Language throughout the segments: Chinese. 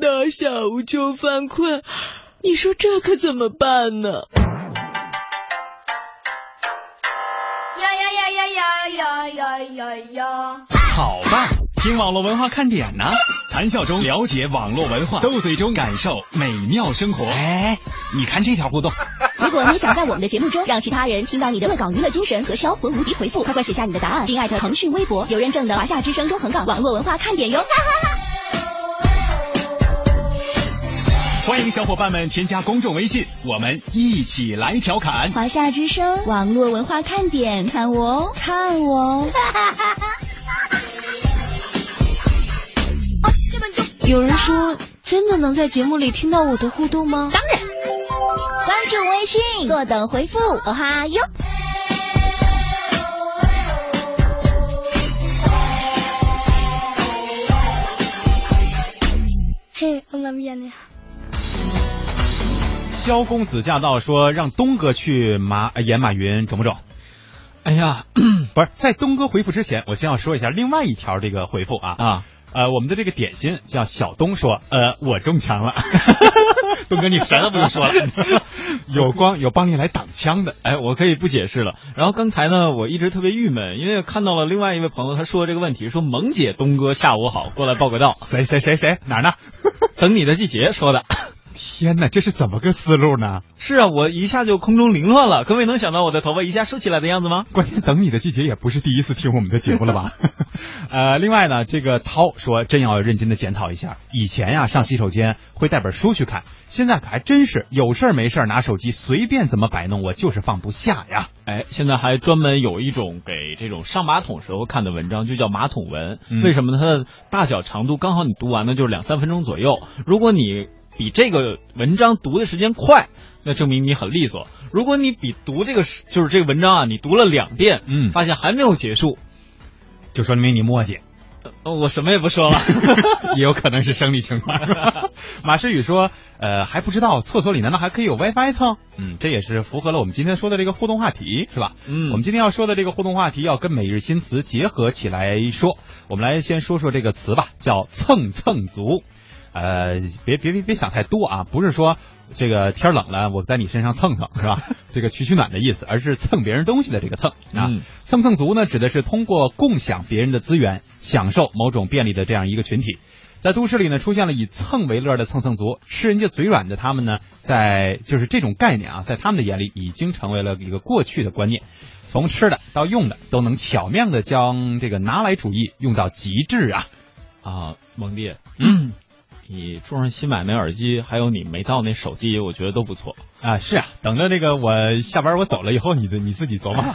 大下午就犯困，你说这可怎么办呢？呀呀呀呀呀呀呀呀呀！好吧，听网络文化看点呢、谈笑中了解网络文化，斗嘴中感受美妙生活。哎，你看这条互动。如果你想在我们的节目中让其他人听到你的恶搞娱乐精神和销魂无敌回复，快快写下你的答案，并艾特腾讯微博“有认证的华夏之声中横岗网络文化看点”哟。哈哈哈。欢迎小伙伴们添加公众微信，我们一起来调侃。华夏之声网络文化看点，看我哦，看我哦。有人说，真的能在节目里听到我的互动吗？当然，关注微信，坐等回复，哦哈哟。嘿，我们演的。萧公子驾到，说让东哥去马演马云，中不中？哎呀，不是，在东哥回复之前，我先要说一下另外一条这个回复啊啊，呃，我们的这个点心叫小东说，呃，我中枪了，东哥你啥都不用说了，有光有帮你来挡枪的，哎，我可以不解释了。然后刚才呢，我一直特别郁闷，因为看到了另外一位朋友他说这个问题，说萌姐东哥下午好，过来报个到，谁谁谁谁哪儿呢？等你的季节说的。天哪，这是怎么个思路呢？是啊，我一下就空中凌乱了，各位能想到我的头发一下竖起来的样子吗？关键等你的季节也不是第一次听我们的节目了吧？呃，另外呢，这个涛说真要认真的检讨一下，以前呀上洗手间会带本书去看，现在可还真是有事儿没事儿拿手机随便怎么摆弄，我就是放不下呀。哎，现在还专门有一种给这种上马桶时候看的文章，就叫马桶文。嗯为什么呢？它的大小长度刚好你读完呢就是两三分钟左右。如果你比这个文章读的时间快，那证明你很利索。如果你比读这个就是这个文章啊，你读了两遍，嗯发现还没有结束，就说明你磨叽。呃我什么也不说了。也有可能是生理情况。马诗雨说，呃，还不知道厕所里难道还可以有 WiFi 蹭？嗯，这也是符合了我们今天说的这个互动话题，是吧？嗯我们今天要说的这个互动话题要跟每日新词结合起来说。我们来先说说这个词吧，叫蹭蹭族。呃，别别别别想太多啊，不是说这个天冷了我在你身上蹭蹭是吧？这个取取暖的意思，而是蹭别人东西的这个蹭啊。嗯蹭蹭族呢，指的是通过共享别人的资源，享受某种便利的这样一个群体。在都市里呢，出现了以蹭为乐的蹭蹭族，吃人家嘴软的他们呢，在就是这种概念啊，在他们的眼里已经成为了一个过去的观念。从吃的到用的，都能巧妙的将这个拿来主义用到极致啊！啊，蒙弟，嗯，你桌上新买那耳机，还有你没到那手机，我觉得都不错。啊，是啊，等着这个我下班我走了以后，你的你自己琢磨，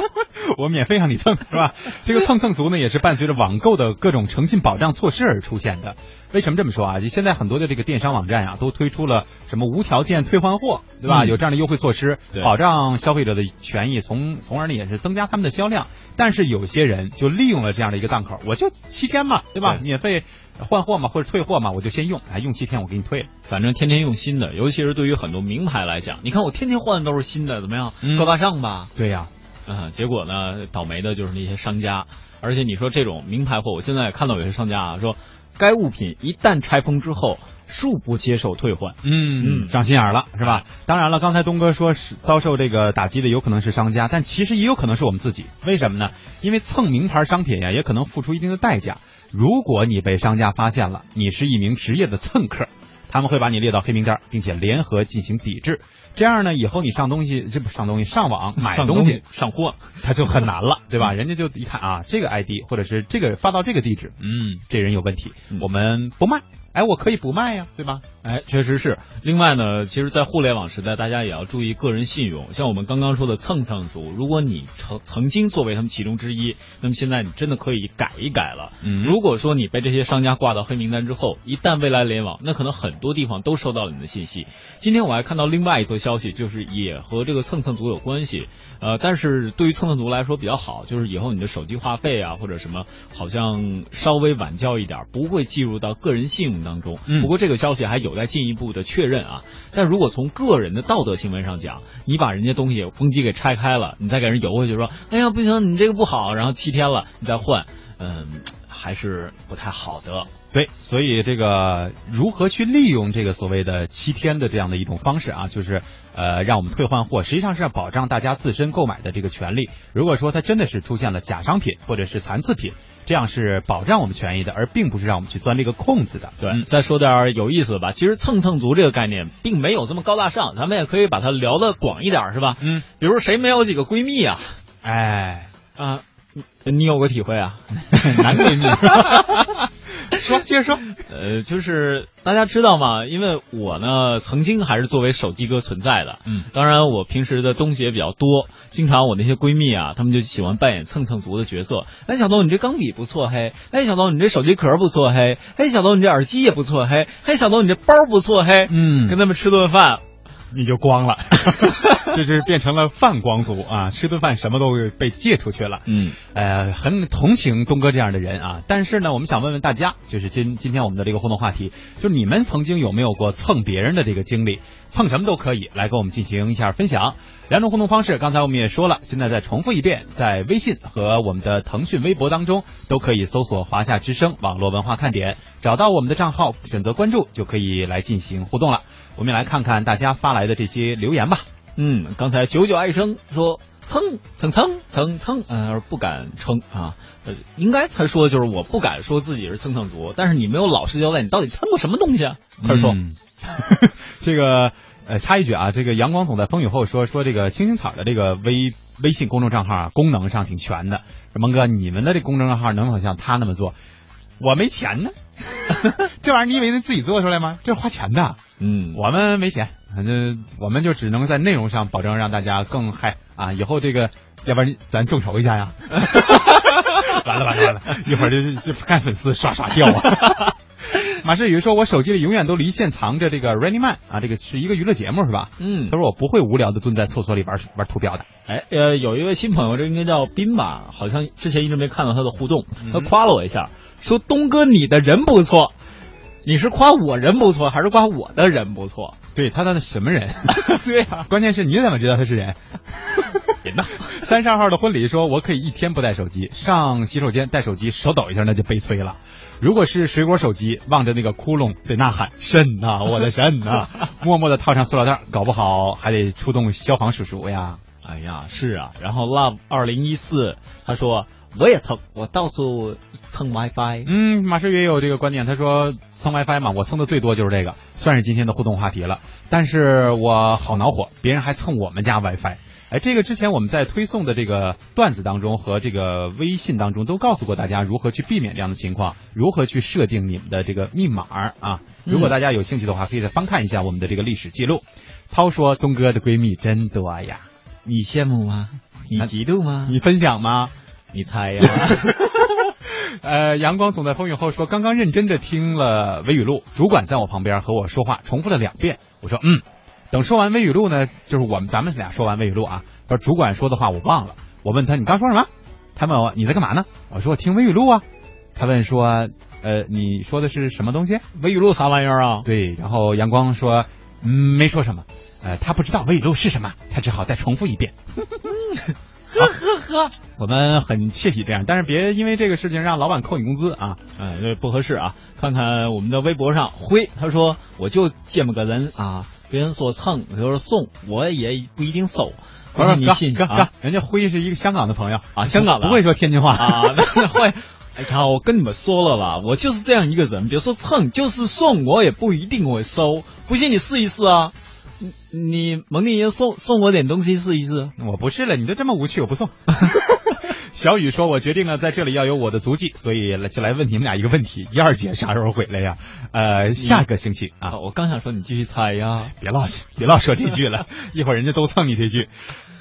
我免费让你蹭是吧？这个蹭蹭族呢，也是伴随着网购的各种诚信保障措施而出现的。为什么这么说啊？现在很多的这个电商网站啊，都推出了什么无条件退换货，对吧？嗯有这样的优惠措施，保障消费者的权益，从从而呢也是增加他们的销量。但是有些人就利用了这样的一个档口，我就七天嘛，对吧？对免费换货嘛，或者退货嘛，我就先用，哎，用七天我给你退了。反正天天用新的，尤其是对于很多名牌来讲，你看我天天换的都是新的，怎么样？嗯高大上吧？对呀、嗯，结果呢，倒霉的就是那些商家。而且你说这种名牌货，我现在看到有些商家啊说，该物品一旦拆封之后，恕不接受退换。嗯，嗯长心眼儿了是吧？当然了，刚才东哥说是遭受这个打击的有可能是商家，但其实也有可能是我们自己。为什么呢？因为蹭名牌商品呀，也可能付出一定的代价。如果你被商家发现了，你是一名职业的蹭客，他们会把你列到黑名单，并且联合进行抵制。这样呢，以后你上东西，这不上东西，上网买上东西，上货，他就很难了，对吧？人家就一看啊，这个 ID 或者是这个发到这个地址，嗯，这人有问题，嗯我们不卖。哎，我可以不卖呀，对吧？哎，确实是。另外呢，其实，在互联网时代，大家也要注意个人信用。像我们刚刚说的蹭蹭族，如果你曾曾经作为他们其中之一，那么现在你真的可以改一改了。嗯如果说你被这些商家挂到黑名单之后，一旦未来联网，那可能很多地方都收到了你的信息。今天我还看到另外一则消息，就是也和这个蹭蹭族有关系。呃，但是对于蹭蹭族来说比较好，就是以后你的手机话费啊或者什么，好像稍微晚交一点，不会计入到个人信用当中。嗯不过这个消息还有待进一步的确认啊。但如果从个人的道德行为上讲，你把人家东西风机给拆开了，你再给人邮回去说，哎呀不行，你这个不好，然后七天了你再换，嗯，还是不太好的。对，所以这个如何去利用这个所谓的七天的这样的一种方式啊，就是呃让我们退换货，实际上是要保障大家自身购买的这个权利。如果说它真的是出现了假商品或者是残次品，这样是保障我们权益的，而并不是让我们去钻这个空子的。对，嗯再说点有意思的吧。其实蹭蹭族这个概念并没有这么高大上，咱们也可以把它聊的广一点，是吧？嗯，比如谁没有几个闺蜜啊？哎，啊，你你有个体会啊？男闺蜜，说接着说，呃，就是大家知道吗？因为我呢，曾经还是作为手机哥存在的。嗯，当然我平时的东西也比较多，经常我那些闺蜜啊，她们就喜欢扮演蹭蹭族的角色。哎，小东，你这钢笔不错嘿。哎，小东，你这手机壳不错嘿。哎，小东，你这耳机也不错嘿。哎，小东，你这包不错嘿。嗯跟他们吃顿饭，你就光了，就是变成了饭光族啊！吃顿饭什么都被借出去了。嗯，呃，很同情东哥这样的人啊，但是呢，我们想问问大家，就是今今天我们的这个互动话题，就是你们曾经有没有过蹭别人的这个经历？蹭什么都可以，来跟我们进行一下分享。两种互动方式，刚才我们也说了，现在再重复一遍，在微信和我们的腾讯微博当中都可以搜索“华夏之声网络文化看点”，找到我们的账号，选择关注就可以来进行互动了。我们也来看看大家发来的这些留言吧。嗯，刚才九九爱生说蹭蹭蹭蹭蹭，呃，不敢称啊，呃，应该他说就是我不敢说自己是蹭蹭族，但是你没有老实交代，你到底蹭过什么东西啊？他说，嗯 这个呃，插一句啊，这个阳光总在风雨后说说这个青青草的这个微微信公众账号啊，功能上挺全的。说蒙哥，你们的这公众账号能否像他那么做？我没钱呢，这玩意儿你以为能自己做出来吗？这是花钱的，嗯，我们没钱，反 正我们就只能在内容上保证让大家更嗨啊！以后这个，要不然咱众筹一下呀？完了完了完了，一会儿就就看粉丝刷刷掉啊！马世宇说：“我手机里永远都离线藏着这个 Running Man 啊，这个是一个娱乐节目是吧？嗯他，说我不会无聊的蹲在厕所里玩玩图标的。哎，呃，有一位新朋友，这应该叫斌吧，好像之前一直没看到他的互动，嗯他夸了我一下，说东哥你的人不错，你是夸我人不错，还是夸我的人不错？对他，他是什么人？对呀、关键是你怎么知道他是人？别闹！三十二号的婚礼说，我可以一天不带手机，上洗手间带手机，手抖一下那就悲催了。如果是水果手机，望着那个窟窿得呐喊肾呐、我的肾呐、默默的套上塑料袋，搞不好还得出动消防叔叔呀。哎呀，是啊。然后 Love 二零一四他说我也蹭，我到处蹭 WiFi。嗯，马世宇也有这个观点，他说蹭 WiFi 嘛，我蹭的最多就是这个，算是今天的互动话题了。但是我好恼火，别人还蹭我们家 WiFi。哎，这个之前我们在推送的这个段子当中和这个微信当中都告诉过大家如何去避免这样的情况，如何去设定你们的这个密码啊。如果大家有兴趣的话，可以再翻看一下我们的这个历史记录。涛说东哥的闺蜜真多呀，你羡慕吗？你嫉妒吗？你分享吗？你猜呀？呃，阳光总在风雨后说，刚刚认真的听了微语录，主管在我旁边和我说话，重复了两遍。我说嗯，等说完微语录呢，就是我们咱们俩说完微语录啊，他说主管说的话我忘了。我问他你刚说什么？他问我你在干嘛呢？我说我听微语录啊。他问说呃你说的是什么东西？微语录啥玩意儿啊？对，然后阳光说嗯没说什么，呃他不知道微语录是什么，他只好再重复一遍。呵呵呵，我们很窃喜这样，但是别因为这个事情让老板扣你工资啊。哎，这不合适啊！看看我们的微博上，辉他说我就这么个人啊，别人说蹭，别人说送，我也不一定收。不是哥你信哥哥啊，人家辉是一个香港的朋友啊香港的不会说天津话啊？那会。哎呀，我跟你们说了吧，我就是这样一个人。别说蹭，就是送，我也不一定会收。不信你试一试啊！你你蒙蒂爷送送我点东西试一试。我不是了，你都这么无趣，我不送。小雨说：“我决定了，在这里要有我的足迹，所以来就来问你们俩一个问题：燕儿姐啥时候回来呀？呃，下个星期啊。我刚想说你继续猜呀，别老别老说这句了，一会儿人家都蹭你这句。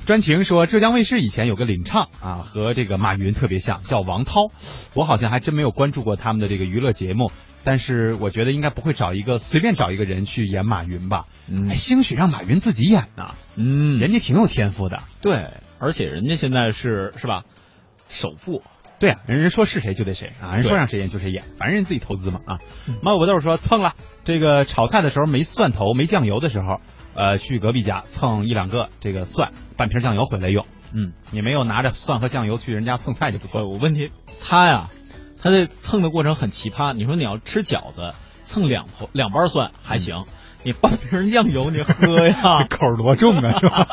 专情说，浙江卫视以前有个领唱啊，和这个马云特别像，叫王涛。我好像还真没有关注过他们的这个娱乐节目，但是我觉得应该不会找一个随便找一个人去演马云吧。嗯哎，兴许让马云自己演呢，嗯，人家挺有天赋的。对，而且人家现在是是吧，首富。对啊，人家说是谁就得谁啊，人说让谁演就谁演，反正人自己投资嘛啊。猫尾巴豆说蹭了，这个炒菜的时候没蒜头没酱油的时候，呃，去隔壁家蹭一两个这个蒜，半瓶酱油回来用。嗯，你没有拿着蒜和酱油去人家蹭菜就不错。我问题他呀，他这蹭的过程很奇葩。你说你要吃饺子，蹭两头两包蒜还行。你半瓶酱油你喝呀，口多重啊，是吧？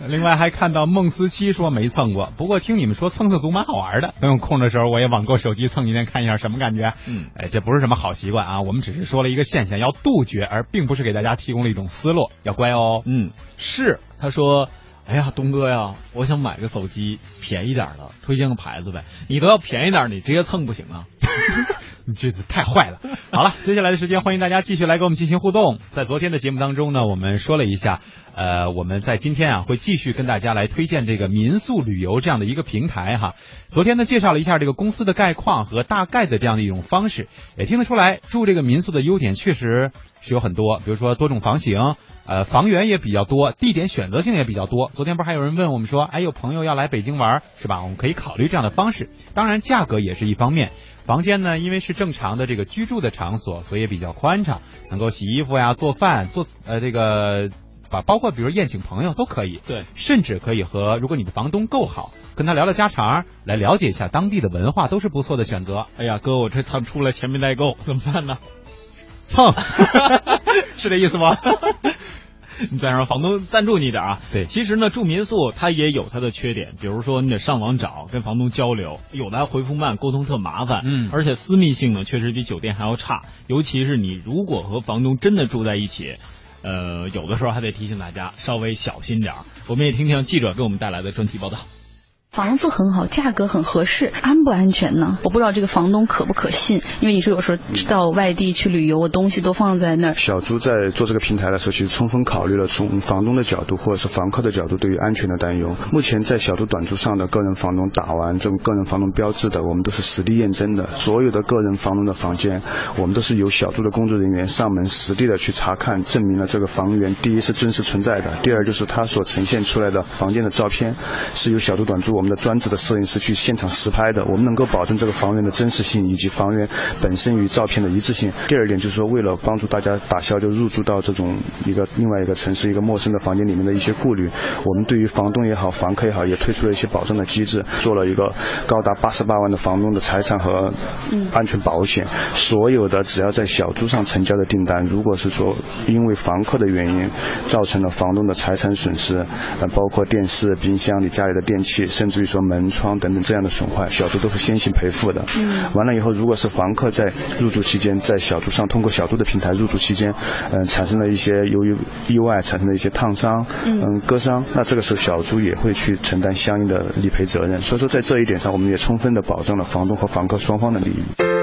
另外还看到孟思琪说没蹭过，不过听你们说蹭蹭足蛮好玩的，等有空的时候我也网购手机蹭一天看一下什么感觉。嗯，哎，这不是什么好习惯啊，我们只是说了一个现象要杜绝，而并不是给大家提供了一种思路，要乖哦。嗯，是，他说。哎呀，东哥呀，我想买个手机便宜点的，推荐个牌子呗。你都要便宜点，你直接蹭不行啊？你这是太坏了。好了，接下来的时间，欢迎大家继续来跟我们进行互动。在昨天的节目当中呢，我们说了一下，呃，我们在今天啊会继续跟大家来推荐这个民宿旅游这样的一个平台哈。昨天呢介绍了一下这个公司的概况和大概的这样的一种方式，也听得出来住这个民宿的优点确实是有很多，比如说多种房型。呃，房源也比较多，地点选择性也比较多。昨天不是还有人问我们说，哎，有朋友要来北京玩，是吧？我们可以考虑这样的方式。当然，价格也是一方面。房间呢，因为是正常的这个居住的场所，所以也比较宽敞，能够洗衣服呀、做饭、做呃这个，把包括比如宴请朋友都可以。对，甚至可以和如果你的房东够好，跟他聊聊家常，来了解一下当地的文化，都是不错的选择。哎呀，哥，我这趟出来钱没带够，怎么办呢？蹭，是这意思吗？你再让房东赞助你点啊？对，其实呢，住民宿它也有它的缺点，比如说你得上网找，跟房东交流，有的还回复慢，沟通特麻烦。嗯，而且私密性呢，确实比酒店还要差，尤其是你如果和房东真的住在一起，呃，有的时候还得提醒大家稍微小心点儿。我们也听听记者给我们带来的专题报道。房子很好，价格很合适，安不安全呢？我不知道这个房东可不可信，因为你说有时候到外地去旅游，我东西都放在那儿。小朱在做这个平台的时候，其实充分考虑了从房东的角度或者是房客的角度对于安全的担忧。目前在小朱短租上的个人房东打完这种个人房东标志的，我们都是实地验证的。所有的个人房东的房间，我们都是由小朱的工作人员上门实地的去查看，证明了这个房源第一是真实存在的，第二就是他所呈现出来的房间的照片是由小朱短租们的专职的摄影师去现场实拍的，我们能够保证这个房源的真实性以及房源本身与照片的一致性。第二点就是说，为了帮助大家打消就入住到这种一个另外一个城市一个陌生的房间里面的一些顾虑，我们对于房东也好，房客也好，也推出了一些保障的机制，做了一个高达八十八万的房东的财产和安全保险。所有的只要在小猪上成交的订单，如果是说因为房客的原因造成了房东的财产损失，呃，包括电视、冰箱、你家里的电器，甚至于说门窗等等这样的损坏，小猪都是先行赔付的。嗯，完了以后，如果是房客在入住期间，在小猪上通过小猪的平台入住期间，嗯、产生了一些由于意外产生的一些烫伤，嗯割伤，那这个时候小猪也会去承担相应的理赔责任。所以说，在这一点上，我们也充分的保证了房东和房客双方的利益。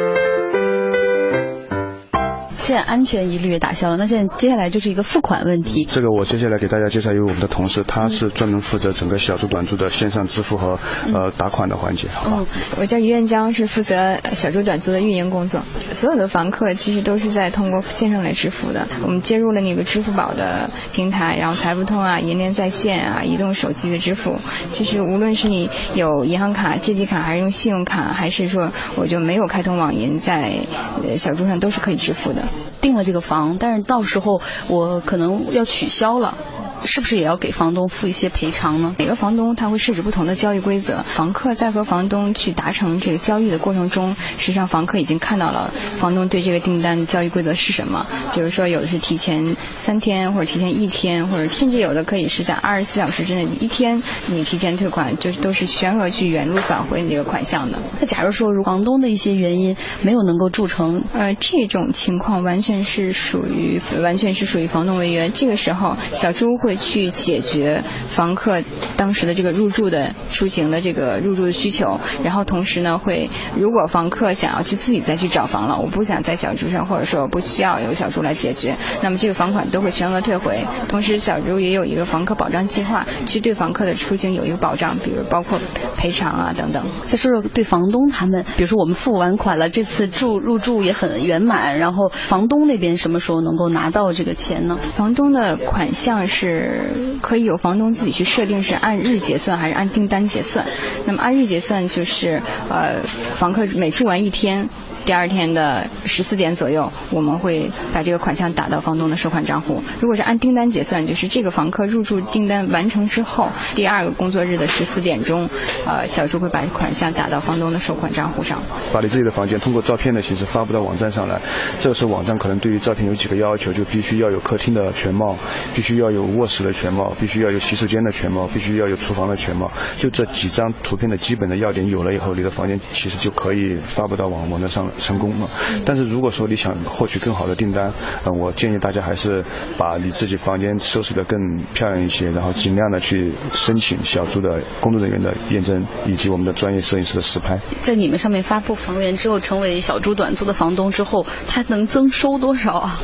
现在安全疑虑也打消了，那现在接下来就是一个付款问题。这个我接下来给大家介绍一位我们的同事，他是专门负责整个小猪短租的线上支付和呃打款的环节，嗯，我叫于艳江，是负责小猪短租的运营工作。所有的房客其实都是在通过线上来支付的。我们接入了那个支付宝的平台，然后财付通啊、银联在线啊、移动手机的支付。其实无论是你有银行卡、借记卡，还是用信用卡，还是说我就没有开通网银，在呃小猪上都是可以支付的。定了这个房，但是到时候我可能要取消了。是不是也要给房东付一些赔偿呢？每个房东他会设置不同的交易规则，房客在和房东去达成这个交易的过程中，实际上房客已经看到了房东对这个订单的交易规则是什么。比如说有的是提前三天，或者提前一天，或者甚至有的可以是在二十四小时之内一天你提前退款，就是都是全额去原路返回你这个款项的。那假如说如房东的一些原因没有能够铸成，呃，这种情况完全是属于完全是属于房东违约。这个时候小朱会。会去解决房客当时的这个入住的出行的这个入住的需求，然后同时呢，会如果房客想要去自己再去找房了，我不想在小猪上，或者说不需要由小猪来解决，那么这个房款都会全额退回。同时，小猪也有一个房客保障计划，去对房客的出行有一个保障，比如包括赔偿啊等等。再说说对房东他们，比如说我们付完款了，这次住入住也很圆满，然后房东那边什么时候能够拿到这个钱呢？房东的款项是。是可以有房东自己去设定是按日结算还是按订单结算。那么按日结算就是呃，房客每住完一天。第二天的十四点左右，我们会把这个款项打到房东的收款账户。如果是按订单结算，就是这个房客入住订单完成之后，第二个工作日的十四点钟，呃，小朱会把款项打到房东的收款账户上。把你自己的房间通过照片的形式发布到网站上来，这个时候网站可能对于照片有几个要求，就必须要有客厅的全貌，必须要有卧室的全貌，必须要有洗手间的全貌，必须要有厨房的全貌。就这几张图片的基本的要点有了以后，你的房间其实就可以发布到网网站上成功了。但是如果说你想获取更好的订单，呃，我建议大家还是把你自己房间收拾得更漂亮一些，然后尽量的去申请小猪的工作人员的验证，以及我们的专业摄影师的实拍。在你们上面发布房源之后，成为小猪短租的房东之后，他能增收多少啊？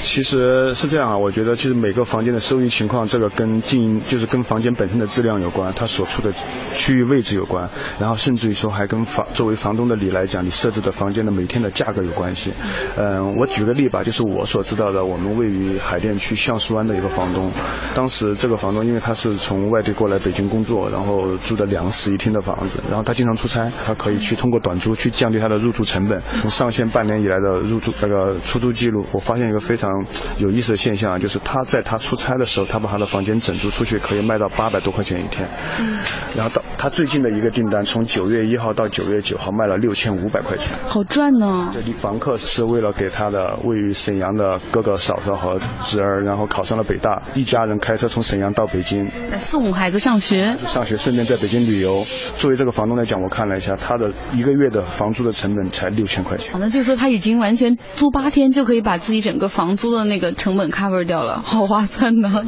其实是这样啊，我觉得其实每个房间的收益情况，这个跟经营就是跟房间本身的质量有关，它所处的区域位置有关，然后甚至于说还跟房作为房东的你来讲，你设置的房间的每天的价格有关系。嗯，我举个例吧，就是我所知道的，我们位于海淀区橡树湾的一个房东，当时这个房东因为他是从外地过来北京工作，然后住的两室一厅的房子，然后他经常出差，他可以去通过短租去降低他的入住成本。从上线半年以来的入住那个出租记录，我发现一个非常有意思的现象啊，就是他在他出差的时候，他把他的房间整租出去可以卖到八百多块钱一天。嗯。然后到他最近的一个订单，从九月一号到九月九号卖了六千五百块钱。好赚呢。这里房客是为了给他的位于沈阳的哥哥嫂嫂和侄儿，然后考上了北大，一家人开车从沈阳到北京，送孩子上学。上学顺便在北京旅游。作为这个房东来讲，我看了一下，他的一个月的房租的成本才六千块钱。那就是说他已经完全租八天就可以把自己整个房租的那个成本 cover 掉了，好划算呢。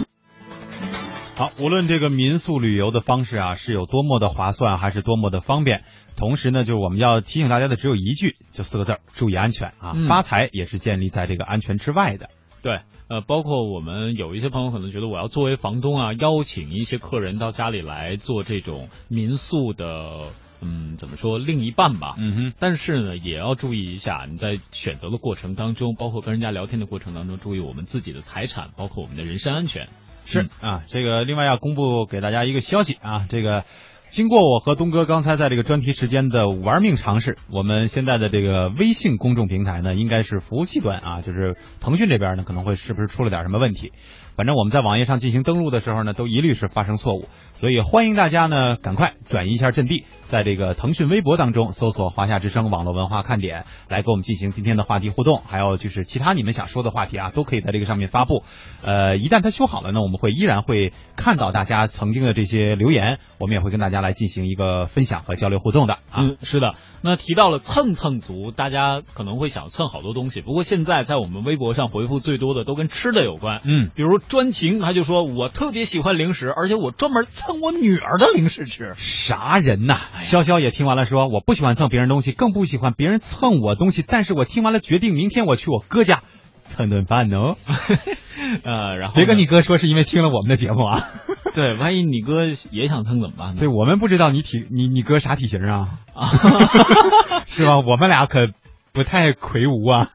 好，无论这个民宿旅游的方式啊是有多么的划算，还是多么的方便，同时呢，就是我们要提醒大家的只有一句，就四个字儿：注意安全啊！发财也是建立在这个安全之外的。对，呃，包括我们有一些朋友可能觉得，我要作为房东啊，邀请一些客人到家里来做这种民宿的。嗯，怎么说另一半吧？嗯哼，但是呢，也要注意一下，你在选择的过程当中，包括跟人家聊天的过程当中，注意我们自己的财产，包括我们的人身安全。是啊，这个另外要公布给大家一个消息啊，这个经过我和东哥刚才在这个专题时间的玩命尝试，我们现在的这个微信公众平台呢，应该是服务器端啊，就是腾讯这边呢可能会是不是出了点什么问题？反正我们在网页上进行登录的时候呢，都一律是发生错误，所以欢迎大家呢赶快转移一下阵地。在这个腾讯微博当中搜索“华夏之声网络文化看点”，来跟我们进行今天的话题互动，还有就是其他你们想说的话题啊，都可以在这个上面发布。呃，一旦它修好了呢，我们会依然会看到大家曾经的这些留言，我们也会跟大家来进行一个分享和交流互动的。嗯，是的。那提到了蹭蹭族，大家可能会想蹭好多东西，不过现在在我们微博上回复最多的都跟吃的有关。嗯，比如专情，他就说我特别喜欢零食，而且我专门蹭我女儿的零食吃。啥人呐？潇潇也听完了，说我不喜欢蹭别人东西，更不喜欢别人蹭我东西。但是我听完了，决定明天我去我哥家蹭顿饭呢。呃，然后别跟你哥说是因为听了我们的节目啊。对，万一你哥也想蹭怎么办呢？对我们不知道你体你你哥啥体型啊？是吧？我们俩可不太魁梧啊。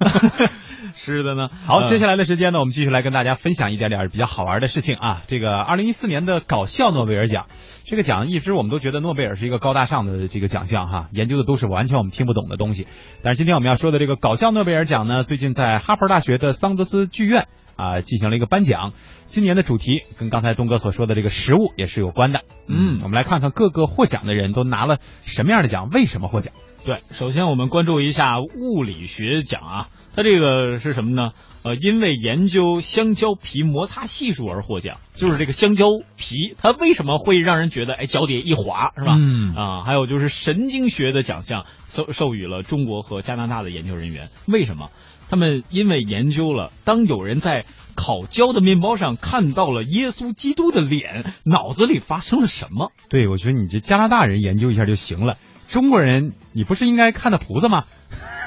是的呢。好，接下来的时间呢，我们继续来跟大家分享一点点比较好玩的事情啊。这个二零一四年的搞笑诺贝尔奖。这个奖一直我们都觉得诺贝尔是一个高大上的这个奖项哈，研究的都是完全我们听不懂的东西。但是今天我们要说的这个搞笑诺贝尔奖呢，最近在哈佛大学的桑德斯剧院啊进行了一个颁奖。今年的主题跟刚才东哥所说的这个食物也是有关的。嗯，我们来看看各个获奖的人都拿了什么样的奖，为什么获奖？对，首先我们关注一下物理学奖啊，它这个是什么呢？呃，因为研究香蕉皮摩擦系数而获奖，就是这个香蕉皮它为什么会让人觉得哎脚底一滑是吧？嗯啊，还有就是神经学的奖项授授予了中国和加拿大的研究人员，为什么？他们因为研究了当有人在烤焦的面包上看到了耶稣基督的脸，脑子里发生了什么？对，我觉得你这加拿大人研究一下就行了，中国人你不是应该看到菩萨吗？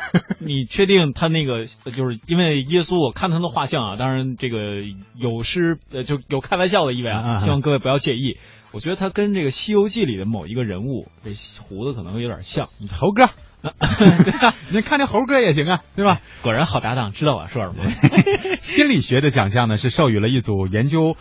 你确定他那个就是因为耶稣？我看他的画像啊，当然这个有失呃就有开玩笑的意味啊，希望各位不要介意。我觉得他跟这个《西游记》里的某一个人物，这胡子可能有点像猴哥。对啊，你看这猴哥也行啊，对吧？果然好搭档，知道我说什么。心理学的奖项呢是授予了一组研究。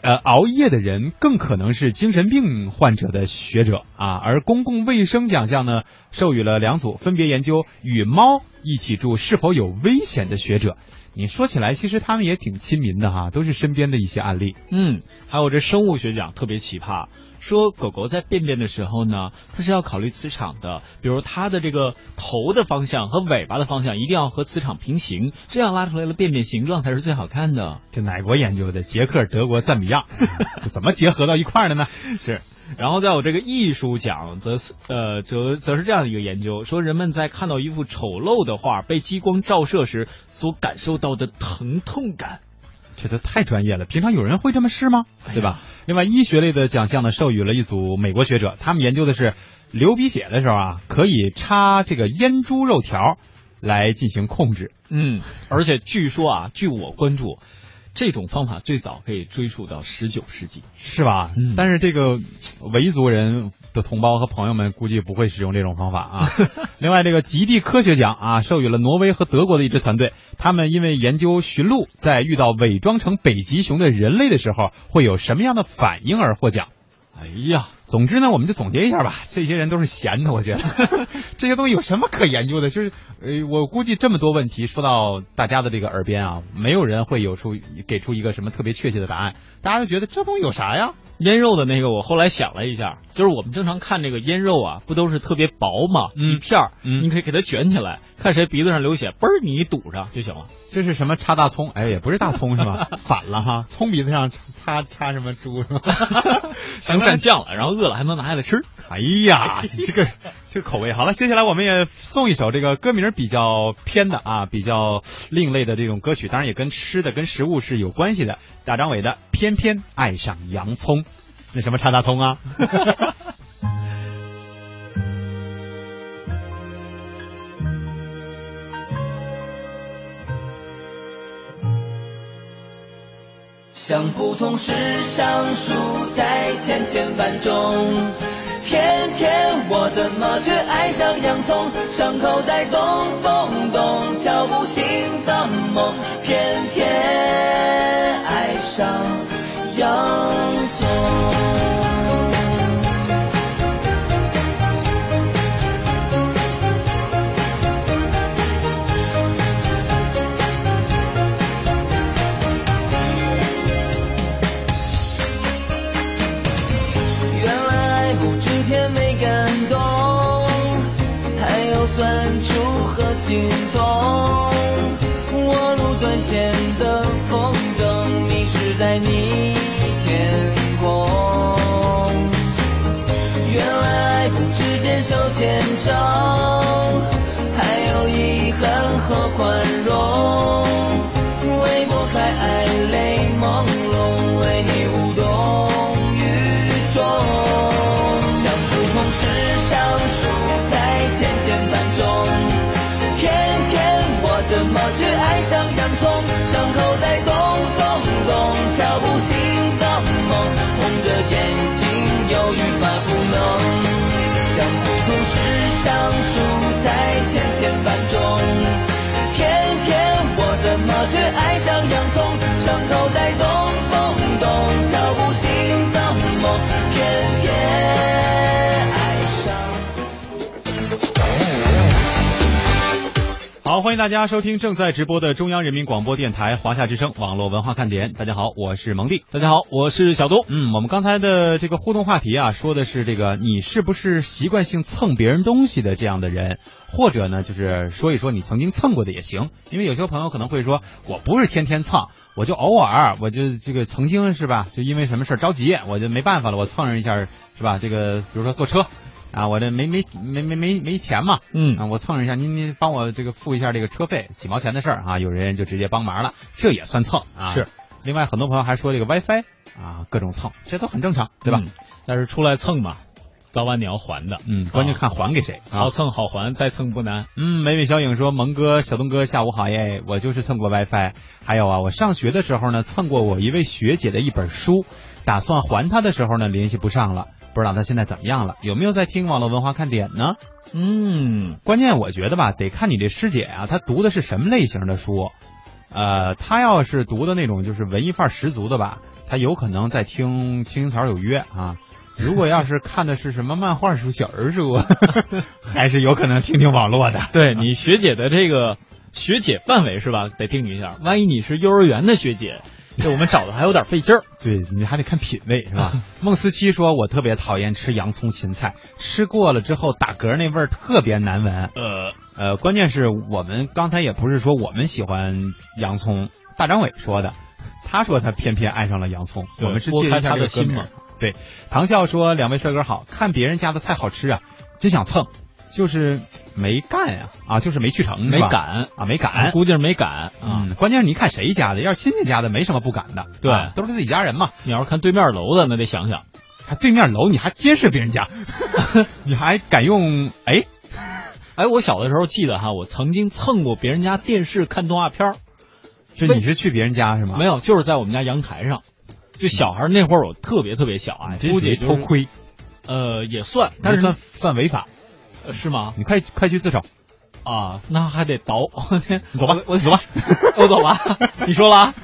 呃，熬夜的人更可能是精神病患者的学者啊，而公共卫生奖项呢，授予了两组分别研究与猫一起住是否有危险的学者。你说起来，其实他们也挺亲民的哈，都是身边的一些案例。嗯，还有这生物学奖特别奇葩，说狗狗在便便的时候呢，它是要考虑磁场的，比如它的这个头的方向和尾巴的方向一定要和磁场平行，这样拉出来的便便形状才是最好看的。这哪国研究的？捷克、德国、赞比亚，怎么结合到一块儿的呢？是。然后在我这个艺术奖，则是呃则则是这样的一个研究，说人们在看到一幅丑陋的画被激光照射时所感受到的疼痛感，这都太专业了。平常有人会这么试吗？对吧？另外，医学类的奖项呢，授予了一组美国学者，他们研究的是流鼻血的时候啊，可以插这个腌猪肉条来进行控制。嗯，而且据说啊，据我关注。这种方法最早可以追溯到十九世纪，是吧？嗯，但是这个维族人的同胞和朋友们估计不会使用这种方法啊。另外，这个极地科学奖啊，授予了挪威和德国的一支团队，他们因为研究驯鹿在遇到伪装成北极熊的人类的时候会有什么样的反应而获奖。哎呀！总之呢，我们就总结一下吧。这些人都是闲的，我觉得 这些东西有什么可研究的？就是呃，我估计这么多问题说到大家的这个耳边啊，没有人会有出给出一个什么特别确切的答案。大家都觉得这东西有啥呀？腌肉的那个，我后来想了一下，就是我们正常看这个腌肉啊，不都是特别薄嘛，一片儿，你可以给它卷起来，看谁鼻子上流血，嘣儿你一堵上就行了。这是什么插大葱？哎，也不是大葱是吧？反了哈，葱鼻子上插插什么猪是吧？想蘸酱了，然后饿了还能拿下来吃。哎呀，这个这个口味好了，接下来我们也送一首这个歌名比较偏的啊，比较另类的这种歌曲，当然也跟吃的跟食物是有关系的。大张伟的《偏偏爱上洋葱》，那什么插大葱啊？像不通是橡树在千千万种，偏偏我怎么却爱上洋葱？伤口在咚咚咚，敲不醒的梦，偏偏欢迎大家收听正在直播的中央人民广播电台华夏之声网络文化看点。大家好，我是蒙蒂。大家好，我是小东。嗯，我们刚才的这个互动话题啊，说的是这个你是不是习惯性蹭别人东西的这样的人，或者呢，就是说一说你曾经蹭过的也行。因为有些朋友可能会说，我不是天天蹭，我就偶尔，我就这个曾经是吧，就因为什么事着急，我就没办法了，我蹭人一下是吧？这个比如说坐车。啊，我这没没没没没没钱嘛，嗯，啊，我蹭一下，您您帮我这个付一下这个车费，几毛钱的事儿啊，有人就直接帮忙了，这也算蹭啊。是，另外很多朋友还说这个 WiFi 啊，各种蹭，这都很正常，对吧？但是出来蹭嘛，早晚你要还的，嗯，关键看还给谁。好蹭好还，再蹭不难。嗯，美美小影说，萌哥、小东哥下午好耶，我就是蹭过 WiFi，还有啊，我上学的时候呢，蹭过我一位学姐的一本书，打算还她的时候呢，联系不上了。不知道他现在怎么样了？有没有在听网络文化看点呢？嗯，关键我觉得吧，得看你这师姐啊，她读的是什么类型的书。呃，她要是读的那种就是文艺范儿十足的吧，她有可能在听《青青草有约》啊。如果要是看的是什么漫画书、小人书，还是有可能听听网络的。对你学姐的这个学姐范围是吧？得定一下。万一你是幼儿园的学姐，这我们找的还有点费劲儿。对你还得看品味是吧？孟思琪说：“我特别讨厌吃洋葱芹菜，吃过了之后打嗝那味儿特别难闻。”呃呃，关键是我们刚才也不是说我们喜欢洋葱，大张伟说的，他说他偏偏爱上了洋葱。我们是借一下拨开他的心嘛。对，唐笑说：“两位帅哥好，看别人家的菜好吃啊，就想蹭，就是没干呀啊，就是没去成，没敢啊，没敢。”估计是没敢啊。嗯，关键是你看谁家的，要是亲戚家的，没什么不敢的，对啊都是自己家人嘛。你要是看对面楼的，那得想想。还对面楼，你还监视别人家，你还敢用？哎，哎，我小的时候记得哈，我曾经蹭过别人家电视看动画片儿就你是去别人家是吗？没有，就是在我们家阳台上。就小孩那会儿，我特别特别小啊，这估计偷窥，呃，也算，但是算算违法，呃是吗？你快快去自首。啊，那还得倒。走吧 我走吧，我走吧。你说了啊？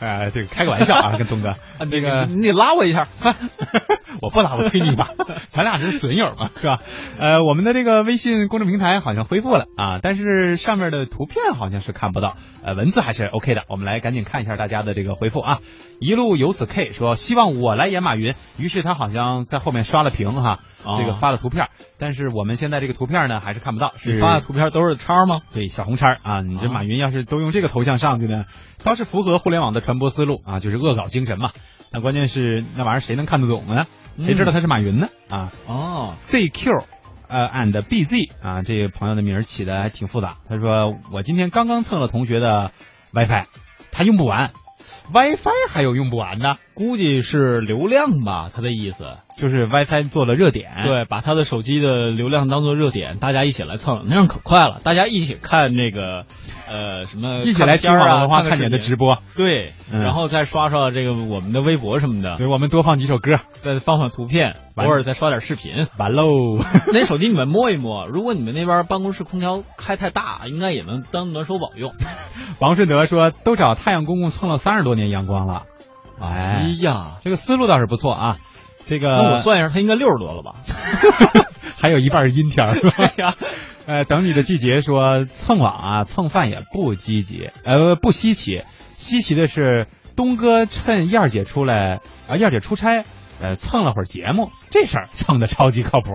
哎，这个开个玩笑啊，跟东哥，那个你得拉我一下。我不拉，我推你一把，咱俩是损友嘛，是吧？呃，我们的这个微信公众平台好像恢复了啊，但是上面的图片好像是看不到，呃，文字还是 OK 的。我们来赶紧看一下大家的这个回复啊。一路有此 K 说希望我来演马云，于是他好像在后面刷了屏哈，哦这个发了图片，但是我们现在这个图片呢还是看不到，是你发的图片都是叉吗？对，小红叉啊，你这马云要是都用这个头像上去呢，倒是符合互联网的传播思路啊，就是恶搞精神嘛。那关键是那玩意儿谁能看得懂呢？谁知道他是马云呢？啊哦，，ZQ，呃，and BZ 啊，这个朋友的名儿起的还挺复杂。他说我今天刚刚蹭了同学的 WiFi，他用不完，WiFi 还有用不完的，估计是流量吧，他的意思。就是 WiFi 做了热点。对，把他的手机的流量当做热点，大家一起来蹭，那样可快了。大家一起看那个，呃，什么一起来听网络文化看点的直播。对，嗯然后再刷刷这个我们的微博什么的，对，我们多放几首歌，再放放图片，偶尔再刷点视频。完喽。那手机你们摸一摸，如果你们那边办公室空调开太大，应该也能当暖手宝用。王顺德说，都找太阳公公蹭了三十多年阳光了。哎呀，这个思路倒是不错啊。这个那我算一下，他应该六十多了吧？还有一半是阴天儿，是吧？哎呀，呃，等你的季节说蹭网啊，蹭饭也不积极，呃，不稀奇，稀奇的是东哥趁燕儿姐出来啊，燕儿姐出差，呃，蹭了会儿节目，这事儿蹭的超级靠谱。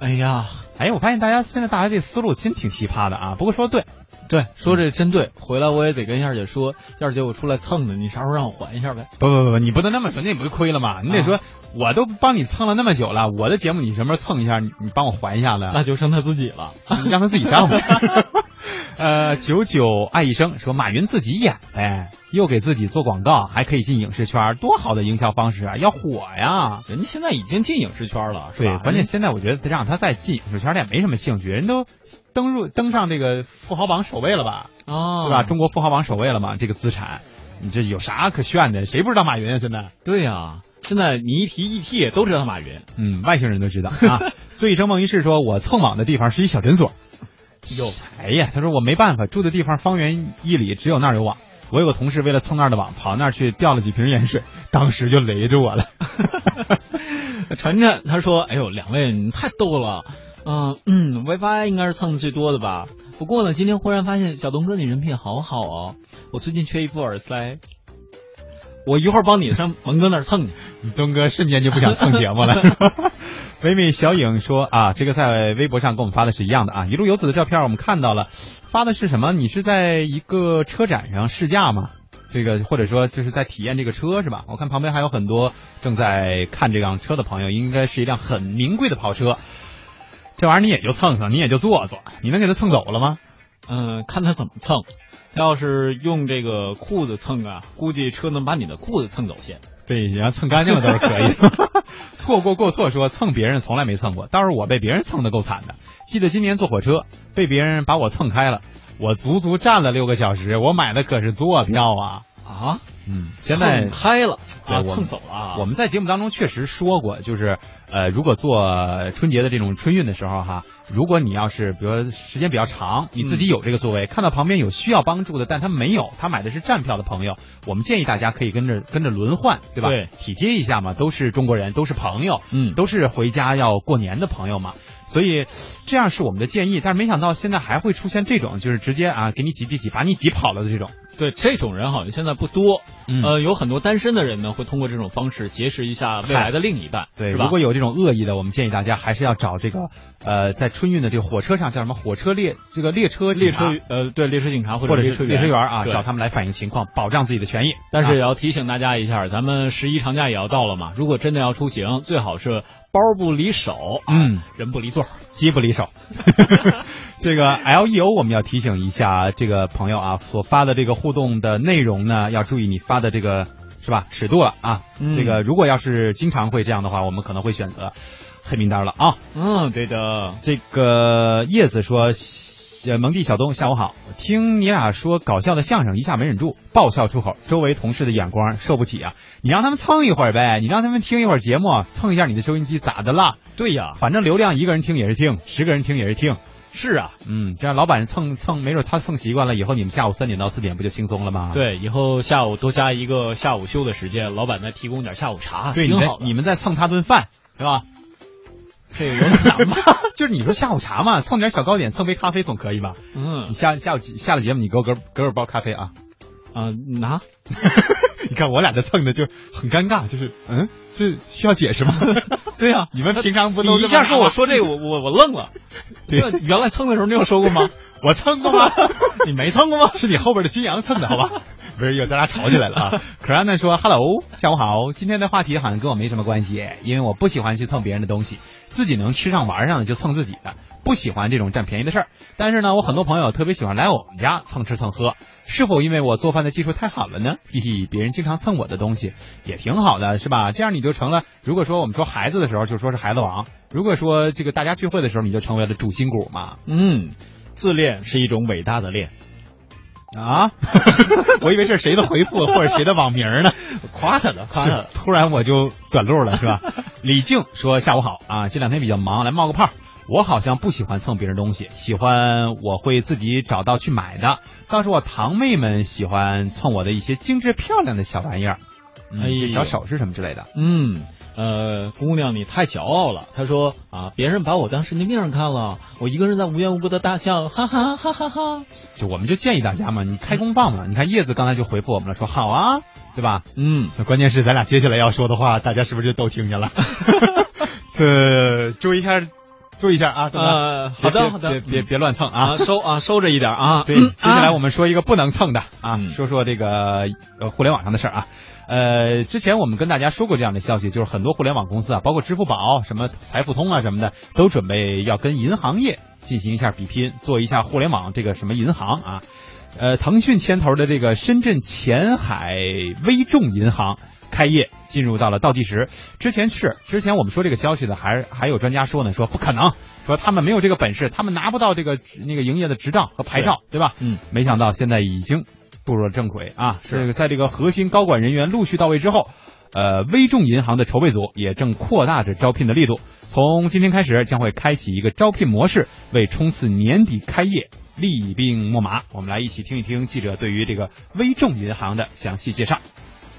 哎呀，哎，我发现大家现在大家这思路真挺奇葩的啊。不过说的对，对，说这真对。回来我也得跟燕儿姐说，燕儿姐我出来蹭的，你啥时候让我还一下呗？不不不不，你不能那么说，那你不就亏了吗？你得说，我都帮你蹭了那么久了，我的节目你什么时候蹭一下？你你帮我还一下子，那就剩他自己了，你让他自己上呗。呃，九九爱一生说马云自己演呗，又给自己做广告，还可以进影视圈，多好的营销方式啊！要火呀！人家现在已经进影视圈了，是吧？，关键现在我觉得让他再进影视圈，他也没什么兴趣，人都登入登上这个富豪榜首位了吧？哦，对吧？中国富豪榜首位了嘛？这个资产，你这有啥可炫的？谁不知道马云啊？现在？对呀、现在你一提 ET 都知道马云。嗯，外星人都知道啊。醉生梦一世说，我蹭网的地方是一小诊所。有，哎呀，他说我没办法，住的地方方圆一里只有那儿有网。我有个同事为了蹭那儿的网，跑那儿去掉了几瓶盐水，当时就雷着我了。晨晨他说：“哎呦，两位你太逗了，嗯嗯，WiFi 应该是蹭的最多的吧？不过呢，今天忽然发现小东哥你人品好好哦，我最近缺一副耳塞，我一会儿帮你上蒙哥那儿蹭去。东哥瞬间就不想蹭节目了。唯美小影说啊，这个在微博上跟我们发的是一样的啊。一路游子的照片我们看到了，发的是什么？你是在一个车展上试驾吗？这个或者说就是在体验这个车是吧？我看旁边还有很多正在看这辆车的朋友，应该是一辆很名贵的跑车。这玩意儿你也就蹭蹭，你也就坐坐，你能给他蹭走了吗？嗯，看他怎么蹭。他要是用这个裤子蹭啊，估计车能把你的裤子蹭走先。对，你要蹭干净了倒是可以。错过过错说蹭别人从来没蹭过，倒是我被别人蹭的够惨的。记得今年坐火车被别人把我蹭开了，我足足站了六个小时，我买的可是坐票啊！啊，嗯，现在蹭嗨了啊，蹭走了啊。我们在节目当中确实说过，就是呃，如果做春节的这种春运的时候哈，如果你要是比如说时间比较长，你自己有这个座位，看到旁边有需要帮助的，但他没有，他买的是站票的朋友，我们建议大家可以跟着跟着轮换，对吧？对体贴一下嘛，都是中国人，都是朋友，嗯都是回家要过年的朋友嘛。所以这样是我们的建议，但是没想到现在还会出现这种，就是直接啊给你挤挤挤，把你挤跑了的这种。对这种人好像现在不多，嗯呃，有很多单身的人呢会通过这种方式结识一下未来的另一半，对，是吧？如果有这种恶意的，我们建议大家还是要找这个呃，在春运的这个火车上叫什么火车列这个列车列车呃对列车警察或或者列车列车员啊，找他们来反映情况，保障自己的权益。啊但是也要提醒大家一下，咱们十一长假也要到了嘛，如果真的要出行，最好是包不离手，啊嗯，人不离座儿。机不离手。这个 L E O 我们要提醒一下这个朋友啊，所发的这个互动的内容呢，要注意你发的这个是吧尺度了啊。嗯这个如果要是经常会这样的话，我们可能会选择黑名单了啊。嗯，对的。这个叶子说。呃，蒙蒂小东，下午好。听你俩说搞笑的相声，一下没忍住，爆笑出口。周围同事的眼光受不起啊！你让他们蹭一会儿呗，你让他们听一会儿节目，蹭一下你的收音机，咋的啦？对呀，反正流量一个人听也是听，十个人听也是听。是啊，嗯，这样老板蹭蹭，没准他蹭习惯了，以后你们下午三点到四点不就轻松了吗？对，以后下午多加一个下午休的时间，老板再提供点下午茶，对，挺好的。你们再蹭他顿饭，是吧？这个有点难吧？就是你说下午茶嘛，蹭点小糕点，蹭杯咖啡总可以吧？嗯你下下午下了节目，你给我给我给我包咖啡啊！啊，拿。你看我俩这蹭的就很尴尬，就是嗯，是需要解释吗？对呀、你们平常不都你一下跟我说这个，我我我愣了。对那原来蹭的时候你有说过吗？我蹭过吗？你没蹭过吗？是你后边的军阳蹭的，好吧？不是，又咱俩吵起来了啊！可安呢说：“Hello，下午好。今天的话题好像跟我没什么关系，因为我不喜欢去蹭别人的东西，自己能吃上玩上的就蹭自己的，不喜欢这种占便宜的事儿。但是呢，我很多朋友特别喜欢来我们家蹭吃蹭喝，是否因为我做饭的技术太好了呢？嘿嘿，别人经常蹭我的东西也挺好的，是吧？这样你就成了，如果说我们说孩子的时候，就说是孩子王；如果说这个大家聚会的时候，你就成为了主心骨嘛。嗯，自恋是一种伟大的恋。啊，我以为这是谁的回复或者谁的网名呢？夸他的，夸他的。突然我就短路了，是吧？李静说：“下午好啊，这两天比较忙，来冒个泡。我好像不喜欢蹭别人东西，喜欢我会自己找到去买的。倒是我堂妹们喜欢蹭我的一些精致漂亮的小玩意儿，嗯哎呦一些小首饰什么之类的。嗯，呃，姑娘你太骄傲了。他说啊，别人把我当神经病看了，我一个人在无缘无故的大笑，哈哈哈哈哈。就我们就建议大家嘛，你开工棒嘛。你看叶子刚才就回复我们了，说好啊，对吧？嗯，那关键是咱俩接下来要说的话，大家是不是就都听见了？这注意一下，注意一下啊！呃好的好的别别嗯别乱蹭啊！啊，收啊，收着一点啊。对，嗯接下来啊我们说一个不能蹭的啊，嗯说说这个呃互联网上的事儿啊。呃，之前我们跟大家说过这样的消息，就是很多互联网公司啊，包括支付宝、什么财付通啊什么的，都准备要跟银行业进行一下比拼，做一下互联网这个什么银行啊。呃，腾讯牵头的这个深圳前海微众银行开业进入到了倒计时。之前是之前我们说这个消息的，还还有专家说呢，说不可能，说他们没有这个本事，他们拿不到这个那个营业的执照和牌照，对吧？嗯，没想到现在已经步入了正轨啊！这个在这个核心高管人员陆续到位之后，呃，微众银行的筹备组也正扩大着招聘的力度。从今天开始，将会开启一个招聘模式，为冲刺年底开业厉兵秣马。我们来一起听一听记者对于这个微众银行的详细介绍。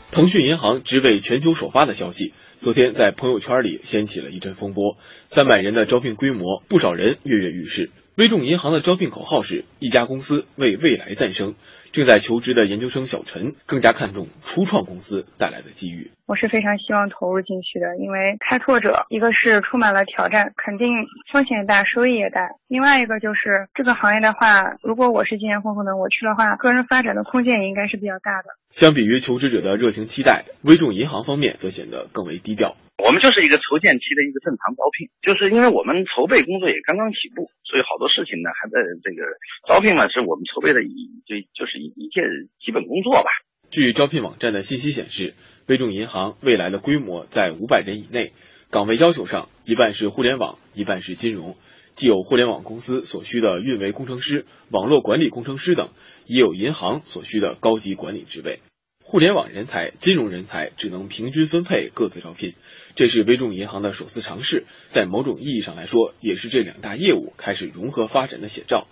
腾讯银行职位全球首发的消息，昨天在朋友圈里掀起了一阵风波。三百人的招聘规模，不少人跃跃欲试。微众银行的招聘口号是“一家公司为未来诞生”。正在求职的研究生小陈更加看重初创公司带来的机遇。我是非常希望投入进去的，因为开拓者一个是充满了挑战，肯定风险大，收益也大。另外一个就是这个行业的话，如果我是经验丰富的，我去的话，个人发展的空间也应该是比较大的。相比于求职者的热情期待，微众银行方面则显得更为低调。我们就是一个筹建期的一个正常招聘，就是因为我们筹备工作也刚刚起步，所以好多事情呢还在这个招聘嘛，是我们筹备的一就就是一一件基本工作吧。据招聘网站的信息显示，微众银行未来的规模在五百人以内，岗位要求上一半是互联网，一半是金融，既有互联网公司所需的运维工程师、网络管理工程师等，也有银行所需的高级管理职位。互联网人才、金融人才只能平均分配各自招聘，这是微众银行的首次尝试，在某种意义上来说，也是这两大业务开始融合发展的写照。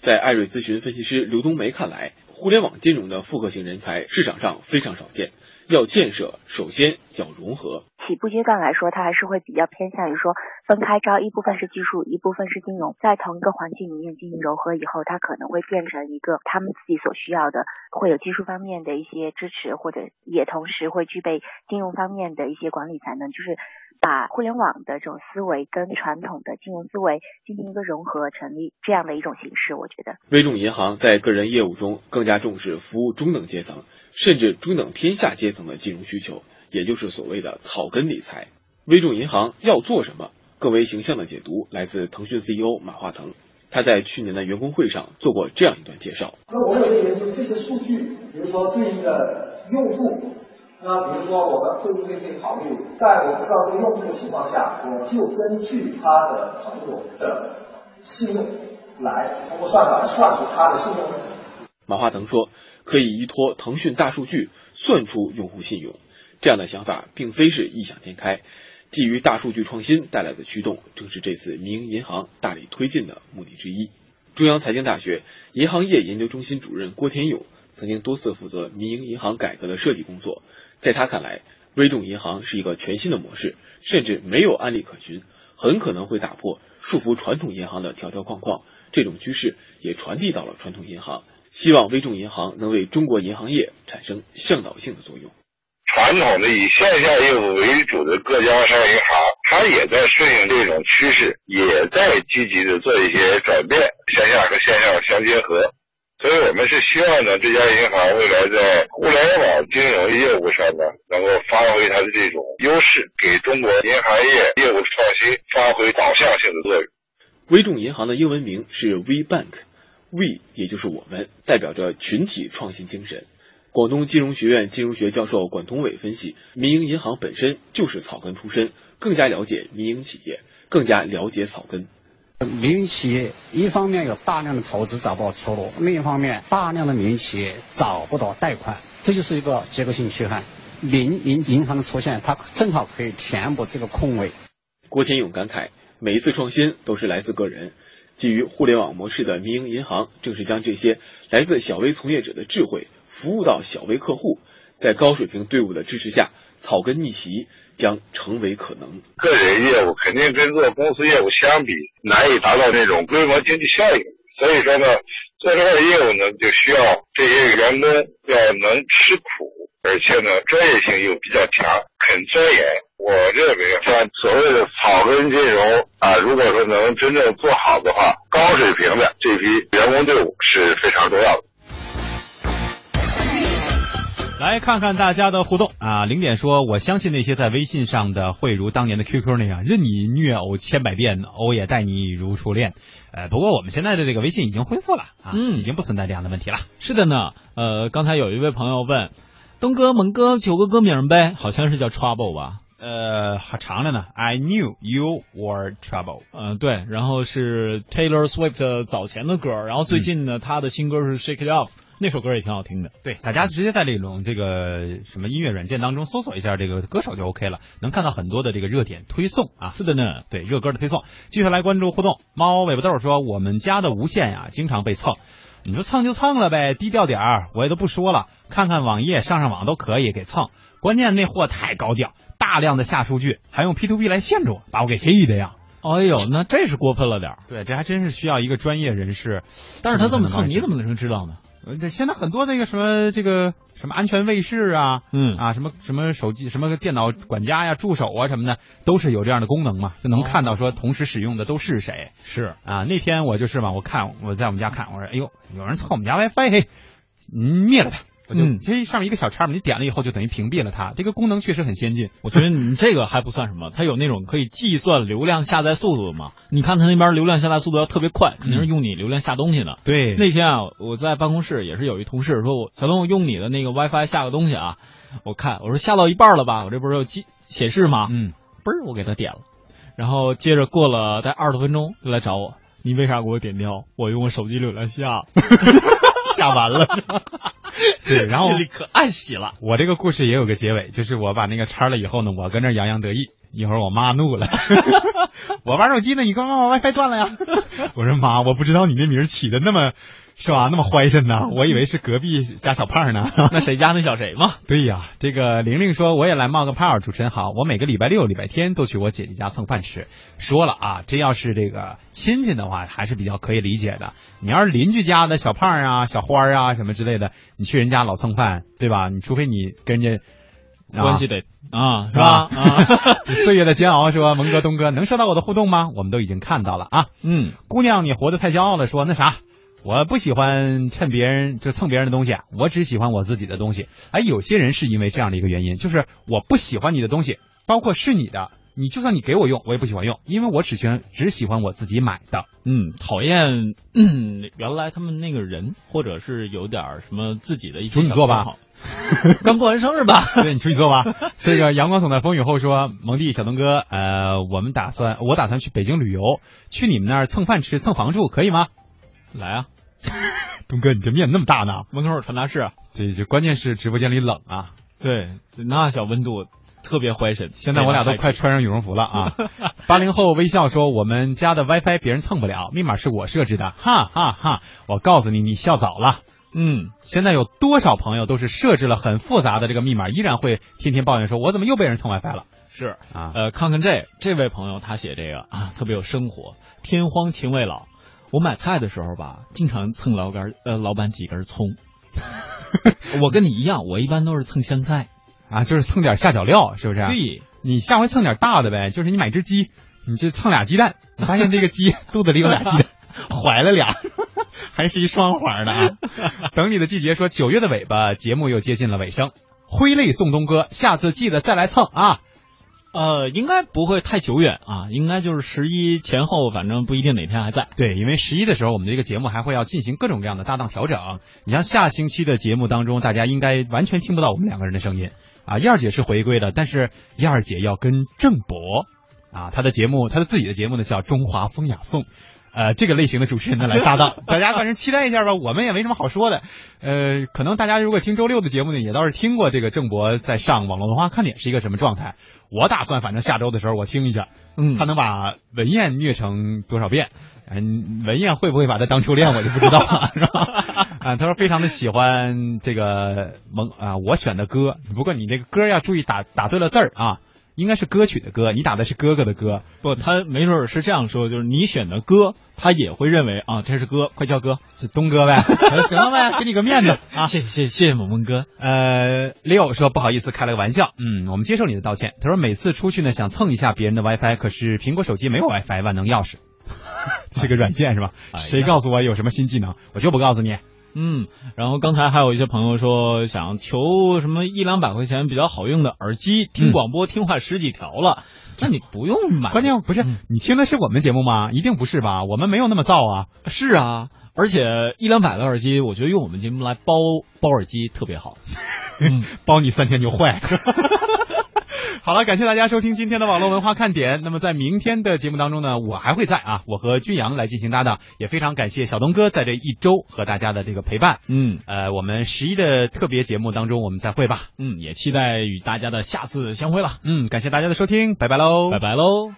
在艾瑞咨询分析师刘冬梅看来，互联网金融的复合型人才市场上非常少见，要建设首先要融合。起步阶段来说，它还是会比较偏向于说分开招，一部分是技术，一部分是金融，在同一个环境里面进行柔合以后，它可能会变成一个他们自己所需要的，会有技术方面的一些支持，或者也同时会具备金融方面的一些管理才能，就是把互联网的这种思维跟传统的金融思维进行一个融合，成立这样的一种形式。我觉得，微众银行在个人业务中更加重视服务中等阶层，甚至中等偏下阶层的金融需求。也就是所谓的草根理财，微众银行要做什么？更为形象的解读来自腾讯 CEO 马化腾，他在去年的员工会上做过这样一段介绍。那我们在研究这些数据，比如说对应的用户，那比如说我们会不会可以考虑，在我不知道这个用户的情况下，我就根据他的朋友的信用来通过算法算出他的信用。马化腾说，可以依托腾讯大数据算出用户信用。这样的想法并非是异想天开，基于大数据创新带来的驱动，正是这次民营银行大力推进的目的之一。中央财经大学银行业研究中心主任郭天勇曾经多次负责民营银行改革的设计工作，在他看来，微众银行是一个全新的模式，甚至没有案例可循，很可能会打破束缚传统银行的条条框框。这种趋势也传递到了传统银行，希望微众银行能为中国银行业产生向导性的作用。传统的以线下业务为主的各家商业银行，它也在顺应这种趋势，也在积极的做一些转变，线下和线上相结合。所以我们是希望呢，这家银行未来在互联网金融业务上呢，能够发挥它的这种优势，给中国银行业业务创新发挥导向性的作用。微众银行的英文名是 We 也就是我们，代表着群体创新精神。广东金融学院金融学教授管同伟分析，民营银行本身就是草根出身，更加了解民营企业，更加了解草根。民营企业一方面有大量的投资找不到出路，另一方面大量的民营企业找不到贷款，这就是一个结构性缺憾。民营银行的出现，它正好可以填补这个空位。郭天勇感慨，每一次创新都是来自个人。基于互联网模式的民营银行，正是将这些来自小微从业者的智慧。服务到小微客户，在高水平队伍的支持下，草根逆袭将成为可能。个人业务肯定跟做公司业务相比，难以达到那种规模经济效应。所以说呢，做这个业务呢，就需要这些员工要能吃苦，而且呢，专业性又比较强，很钻研。我认为，像所谓的草根金融啊，如果说能真正做好的话，高水平的这批员工队伍是非常重要的。来看看大家的互动啊！零点说，我相信那些在微信上的会如当年的 QQ 那样，任你虐偶千百遍，偶也待你如初恋。呃，不过我们现在的这个微信已经恢复了啊，嗯，已经不存在这样的问题了。是的呢，呃，刚才有一位朋友问，东哥、猛哥求个歌名呗，好像是叫 Trouble 吧？呃，好长着呢。I knew you were trouble。嗯，对，然后是 Taylor Swift 早前的歌，然后最近呢，他的新歌是 Shake It Off。那首歌也挺好听的，对，大家直接在这种这个什么音乐软件当中搜索一下这个歌手就 OK 了，能看到很多的这个热点推送啊。是的呢，对热歌的推送。继续来关注互动，猫尾巴豆说我们家的无线呀经常被蹭，你说蹭就蹭了呗，低调点儿，我也都不说了，看看网页上上网都可以给蹭，关键那货太高调，大量的下数据，还用 P to P 来限制我，把我给气的呀。哎呦，那这是过分了点儿。对，这还真是需要一个专业人士。但是他这么蹭，你怎么能知道呢？呃，这现在很多那个什么这个什么安全卫士啊，嗯。啊什么什么手机什么电脑管家呀、助手啊什么的，都是有这样的功能嘛，就能看到说同时使用的都是谁。是。啊，那天我就是嘛，我看我在我们家看，我说哎呦，有人蹭我们家 WiFi，嘿，灭了它。嗯，其实上面一个小叉嘛，你点了以后就等于屏蔽了它。这个功能确实很先进，我觉得你这个还不算什么，它有那种可以计算流量下载速度的嘛。你看它那边流量下载速度要特别快，肯定是用你流量下东西的。对，那天啊，我在办公室也是有一同事说，我小东用你的那个 WiFi 下个东西啊，我看我说下到一半了吧，我这不是有记显示吗？嗯，嘣儿我给他点了，然后接着过了大概二十多分钟就来找我，你为啥给我点掉？我用我手机流量下，下完了。对，然后心里可暗喜了。我这个故事也有个结尾，就是我把那个拆了以后呢，我跟那洋洋得意。一会儿我妈怒了，我玩手机呢，你刚刚把 WiFi 断了呀？我说妈，我不知道你那名起的那么。是吧？那么欢心呢？我以为是隔壁家小胖呢。那谁家那小谁嘛？对呀，这个玲玲说我也来冒个泡。主持人好，我每个礼拜六、礼拜天都去我姐姐家蹭饭吃。说了啊，这要是这个亲戚的话，还是比较可以理解的。你要是邻居家的小胖啊、小花啊什么之类的，你去人家老蹭饭，对吧？你除非你跟人家关系得啊，是吧？啊，岁月的煎熬，说蒙哥、东哥能收到我的互动吗？我们都已经看到了啊。嗯，姑娘，你活得太骄傲了。说那啥。我不喜欢趁别人就蹭别人的东西，我只喜欢我自己的东西。哎，有些人是因为这样的一个原因，就是我不喜欢你的东西，包括是你的，你就算你给我用，我也不喜欢用，因为我只喜欢只喜欢我自己买的。嗯，讨厌，嗯，原来他们那个人，或者是有点什么自己的一些处女座吧，刚过完生日吧？对你处女座吧。这个阳光总在风雨后说，蒙蒂小东哥，呃，我们打算，我打算去北京旅游，去你们那儿蹭饭吃，蹭房住，可以吗？来啊，东哥，你这面那么大呢？门口有传达室。这这关键是直播间里冷啊。对，那小温度特别怀神。现在我俩都快穿上羽绒服了啊。八零后微笑说：“我们家的 WiFi 别人蹭不了，密码是我设置的。”哈哈哈！我告诉你，你笑早了。嗯，现在有多少朋友都是设置了很复杂的这个密码，依然会天天抱怨说：“我怎么又被人蹭 WiFi 了？”是啊，呃，看看这这位朋友，他写这个啊，特别有生活，天荒情未老。我买菜的时候吧，经常蹭老干呃老板几根葱。我跟你一样，我一般都是蹭香菜啊，就是蹭点下脚料，是不是？对，你下回蹭点大的呗，就是你买只鸡，你就蹭俩鸡蛋，你发现这个鸡 肚子里有俩鸡蛋，怀了俩，还是一双怀的啊。等你的季节说九月的尾巴，节目又接近了尾声，挥泪送东哥，下次记得再来蹭啊。呃，应该不会太久远啊，应该就是十一前后，反正不一定哪天还在。对，因为十一的时候，我们这个节目还会要进行各种各样的搭档调整。你像下星期的节目当中，大家应该完全听不到我们两个人的声音啊。燕儿姐是回归的，但是燕儿姐要跟郑博啊，她的节目，她的自己的节目呢叫《中华风雅颂》。呃，这个类型的主持人呢来搭档，大家反正期待一下吧。我们也没什么好说的。呃，可能大家如果听周六的节目呢，也倒是听过这个郑博在上网络文化看点是一个什么状态。我打算反正下周的时候我听一下，嗯，他能把文燕虐成多少遍？嗯，文燕会不会把他当初恋，我就不知道了，是吧？啊，他说非常的喜欢这个萌啊，我选的歌，不过你这个歌要注意打打对了字儿啊。应该是歌曲的歌，你打的是哥哥的歌，不，他没准是这样说，就是你选的歌，他也会认为啊，这是哥，快叫哥，是东哥呗，行了呗，给你个面子啊，谢谢谢谢谢萌萌哥，呃，Leo 说不好意思开了个玩笑，嗯，我们接受你的道歉。他说每次出去呢想蹭一下别人的 WiFi，可是苹果手机没有 WiFi 万能钥匙，这个软件是吧？谁告诉我有什么新技能，我就不告诉你。嗯，然后刚才还有一些朋友说想求什么一两百块钱比较好用的耳机，听广播听坏十几条了，那你不用买。关键不是你听的是我们节目吗？一定不是吧？我们没有那么燥啊。是啊，而且一两百的耳机，我觉得用我们节目来包包耳机特别好，包你三天就坏。好了，感谢大家收听今天的网络文化看点。那么在明天的节目当中呢，我还会在啊，我和君阳来进行搭档，也非常感谢小东哥在这一周和大家的这个陪伴。嗯，呃，我们十一的特别节目当中我们再会吧。嗯，也期待与大家的下次相会了。嗯，感谢大家的收听，拜拜喽，拜拜喽。